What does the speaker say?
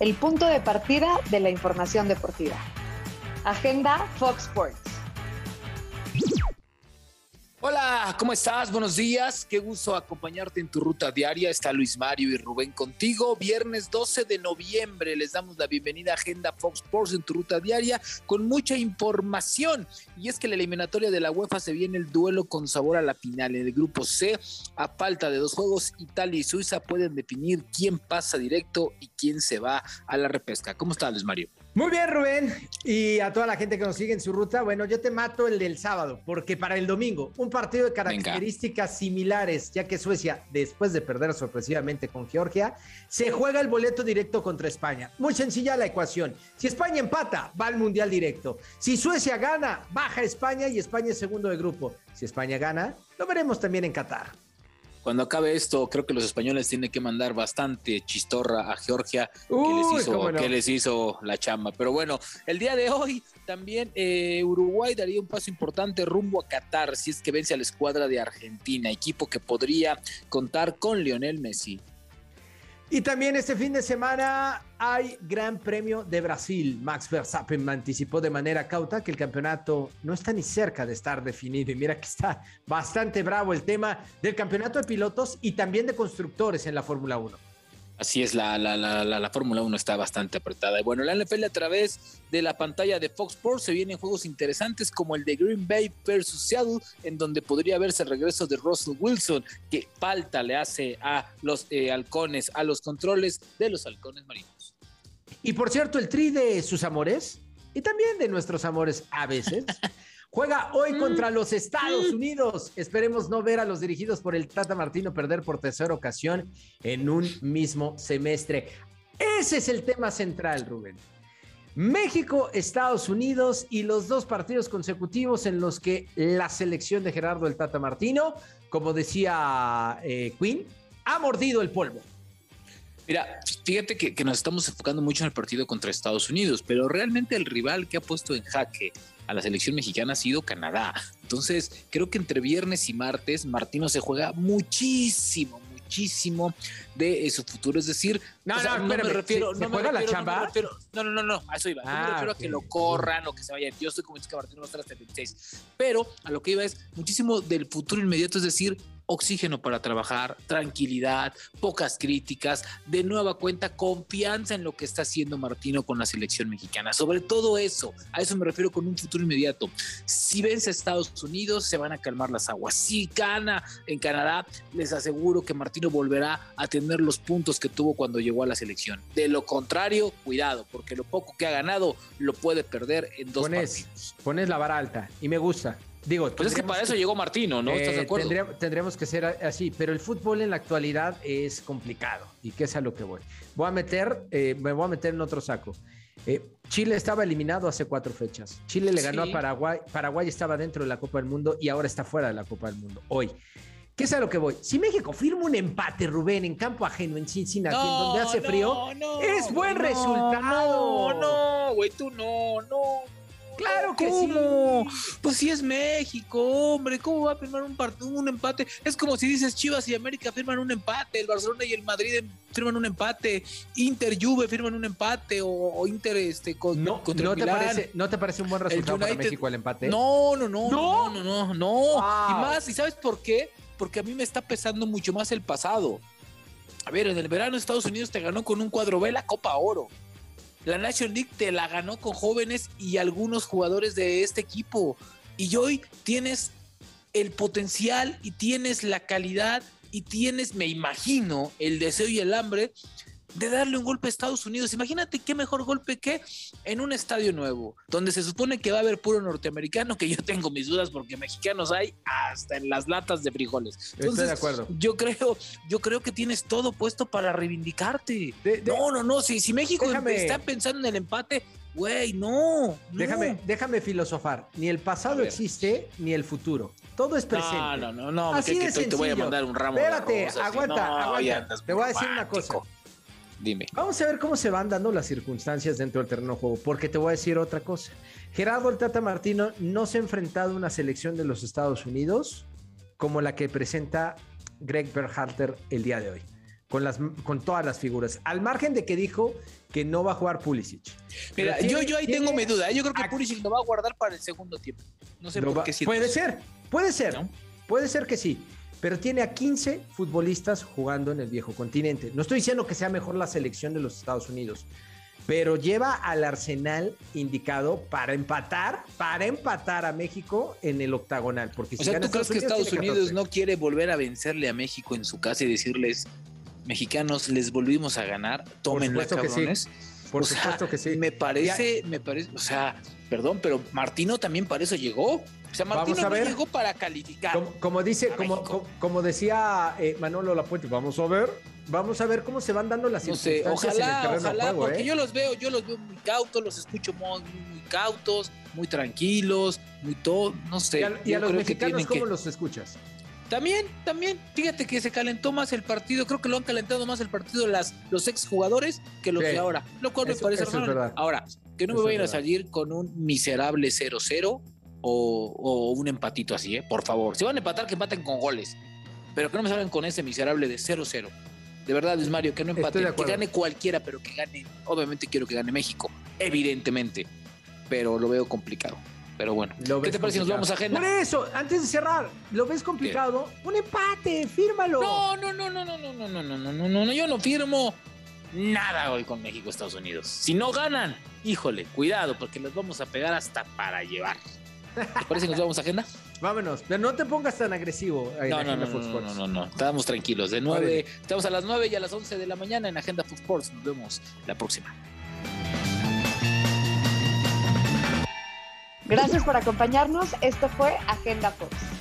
el punto de partida de la información deportiva. Agenda Fox Sports. Hola, ¿cómo estás? Buenos días. Qué gusto acompañarte en tu ruta diaria. Está Luis Mario y Rubén contigo. Viernes 12 de noviembre les damos la bienvenida a Agenda Fox Sports en tu ruta diaria con mucha información. Y es que la eliminatoria de la UEFA se viene el duelo con sabor a la final. En el grupo C, a falta de dos juegos, Italia y Suiza pueden definir quién pasa directo y quién se va a la repesca. ¿Cómo estás, Luis Mario? Muy bien, Rubén. Y a toda la gente que nos sigue en su ruta, bueno, yo te mato el del sábado, porque para el domingo, un partido de características similares, ya que Suecia, después de perder sorpresivamente con Georgia, se juega el boleto directo contra España. Muy sencilla la ecuación. Si España empata, va al Mundial directo. Si Suecia gana, baja España y España es segundo de grupo. Si España gana, lo veremos también en Qatar cuando acabe esto, creo que los españoles tienen que mandar bastante chistorra a Georgia que, les hizo, la chamba. Pero bueno, el día de hoy también eh, Uruguay daría un paso importante rumbo a Qatar si es que vence a la escuadra de Argentina, equipo que podría contar con Lionel Messi. Y también este fin de semana hay Gran Premio de Brasil. Max Verstappen anticipó de manera cauta que el campeonato no está ni cerca de estar definido. Y mira que está bastante bravo el tema del campeonato de pilotos y también de constructores en la Fórmula 1. Así es, la, la, la, la, Fórmula 1 está bastante apretada. Y bueno, la NFL a través de la pantalla de Fox Sports se vienen juegos interesantes como el de Green Bay versus Seattle, en donde podría verse el regreso de Russell Wilson, que falta le hace a los eh, halcones, a los controles de los halcones marinos. Y por cierto, el tri de sus amores y también de nuestros amores a veces. Juega hoy mm. contra los Estados mm. Unidos. Esperemos no ver a los dirigidos por el Tata Martino perder por tercera ocasión en un mismo semestre. Ese es el tema central, Rubén. México, Estados Unidos y los dos partidos consecutivos en los que la selección de Gerardo el Tata Martino, como decía eh, Quinn, ha mordido el polvo. Mira, fíjate que, que, nos estamos enfocando mucho en el partido contra Estados Unidos, pero realmente el rival que ha puesto en jaque a la selección mexicana ha sido Canadá. Entonces, creo que entre viernes y martes Martino se juega muchísimo, muchísimo de eh, su futuro. Es decir, no, no, me refiero, no me la chamba? No, no, no, no, a eso iba. no me ah, refiero a que lo corran o que se vaya. Yo estoy convencido que Martino va a estar hasta el 26. Pero a lo que iba es muchísimo del futuro inmediato, es decir, oxígeno para trabajar, tranquilidad, pocas críticas, de nueva cuenta confianza en lo que está haciendo Martino con la selección mexicana. Sobre todo eso, a eso me refiero con un futuro inmediato. Si vence a Estados Unidos, se van a calmar las aguas. Si gana en Canadá, les aseguro que Martino volverá a tener los puntos que tuvo cuando llegó a la selección. De lo contrario, cuidado, porque lo poco que ha ganado lo puede perder en dos partidos. Pones la vara alta y me gusta. Digo, pues es que para eso llegó Martino, ¿no? ¿Estás de eh, acuerdo? Tendríamos, que ser así, pero el fútbol en la actualidad es complicado y qué es a lo que voy. Voy a meter, eh, me voy a meter en otro saco. Eh, Chile estaba eliminado hace cuatro fechas. Chile le ganó a Paraguay. Paraguay estaba dentro de la Copa del Mundo y ahora está fuera de la Copa del Mundo. Hoy. ¿Qué es a lo que voy? Si México firma un empate, Rubén, en campo ajeno en Cincinnati, en donde hace frío, es buen resultado. No, no, güey, tú no, no. Claro que sí. Pues si es México, hombre, ¿cómo va a firmar un, un empate? Es como si dices Chivas y América firman un empate, el Barcelona y el Madrid firman un empate, Inter Juve firman un empate o, Inter este con, no, no te parece no te parece un buen resultado para México el empate? No, no, no, no, no, no, no. Y más, ¿y sabes por qué? Porque a mí me está pesando mucho más el pasado. A ver, en el verano Estados Unidos te ganó con un cuadro B la Copa Oro. La National League te la ganó con jóvenes y algunos jugadores de este equipo. Y hoy tienes el potencial y tienes la calidad y tienes, me imagino, el deseo y el hambre de darle un golpe a Estados Unidos. Imagínate qué mejor golpe que en un estadio nuevo, donde se supone que va a haber puro norteamericano, que yo tengo mis dudas porque mexicanos hay hasta en las latas de frijoles. Estoy de acuerdo. Yo creo, yo creo que tienes todo puesto para reivindicarte. no, no, no. Si, si México está pensando en el empate, güey, no, Déjame, déjame filosofar. Ni el pasado existe, ni el futuro. Todo es presente. No, no, no, no. Así que, te voy a mandar un ramo Espérate, de rosas, aguanta, aguanta. Te voy a decir una cosa. Dime. Vamos a ver cómo se van dando las circunstancias dentro del terreno de juego, porque te voy a decir otra cosa. Gerardo el Tata Martino no se ha enfrentado a una selección de los Estados Unidos como la que presenta Greg Berhalter el día de hoy. con, las, con todas las figuras. Al margen de que dijo que no va a jugar Pulisic. Mira, yo, yo ahí tengo mi duda. ¿eh? Yo creo que Pulisic lo va a guardar para el segundo tiempo. No sé por qué Puede ser, puede ser. Puede ser que sí. Pero tiene a 15 futbolistas jugando en el viejo continente. No estoy diciendo que sea mejor la selección de los Estados Unidos, pero lleva al Arsenal indicado para empatar, para empatar a México en el octagonal. Porque o sea, ¿tú crees que Estados Unidos no quiere volver a vencerle a México en su casa y decirles, mexicanos, les volvimos a ganar, tomen la cabrones? Por supuesto que sí. Me parece, me parece, o sea, perdón, pero Martino también para eso llegó. O sea, Martino no llegó para calificar. Como, dice, como, como, decía eh, Manolo Lapuente, vamos a ver vamos a ver cómo se van dando las no ojalá, ojalá, porque ¿eh? yo los veo, yo los veo muy cautos, los escucho muy, muy cautos, muy tranquilos, muy todo, no sé. ¿Y a, los mexicanos cómo los escuchas? También, también, fíjate que se calentó más el partido, creo que lo han calentado más el partido las, los exjugadores que los de ahora, lo cual me parece Ahora, que no me vayan a salir con un miserable 0-0 o, o, un empatito así, ¿eh? por favor. Si van a empatar, que empaten con goles, pero que no me salgan con ese miserable de 0-0. De verdad, Luis Mario, que no empate, que gane cualquiera, pero que gane. Obviamente quiero que gane México, evidentemente, pero lo veo complicado. Pero bueno, ¿qué te parece si nos vamos a agenda? Por eso, antes de cerrar, ¿lo ves complicado? Un empate, fírmalo. No, no, no, no, no, no, no, no, no, no, no, no, yo no firmo nada hoy con México, Estados Unidos. Si no ganan, híjole, cuidado, porque les vamos a pegar hasta para llevar. ¿Te parece que nos vamos a agenda? Vámonos, pero no te pongas tan agresivo. no, no, no, no, no, no, Estamos tranquilos. De 9, estamos a las 9 y a las 11 de la mañana en Agenda Fox Sports. Nos vemos la próxima. Gracias por acompañarnos. Esto fue Agenda Fox.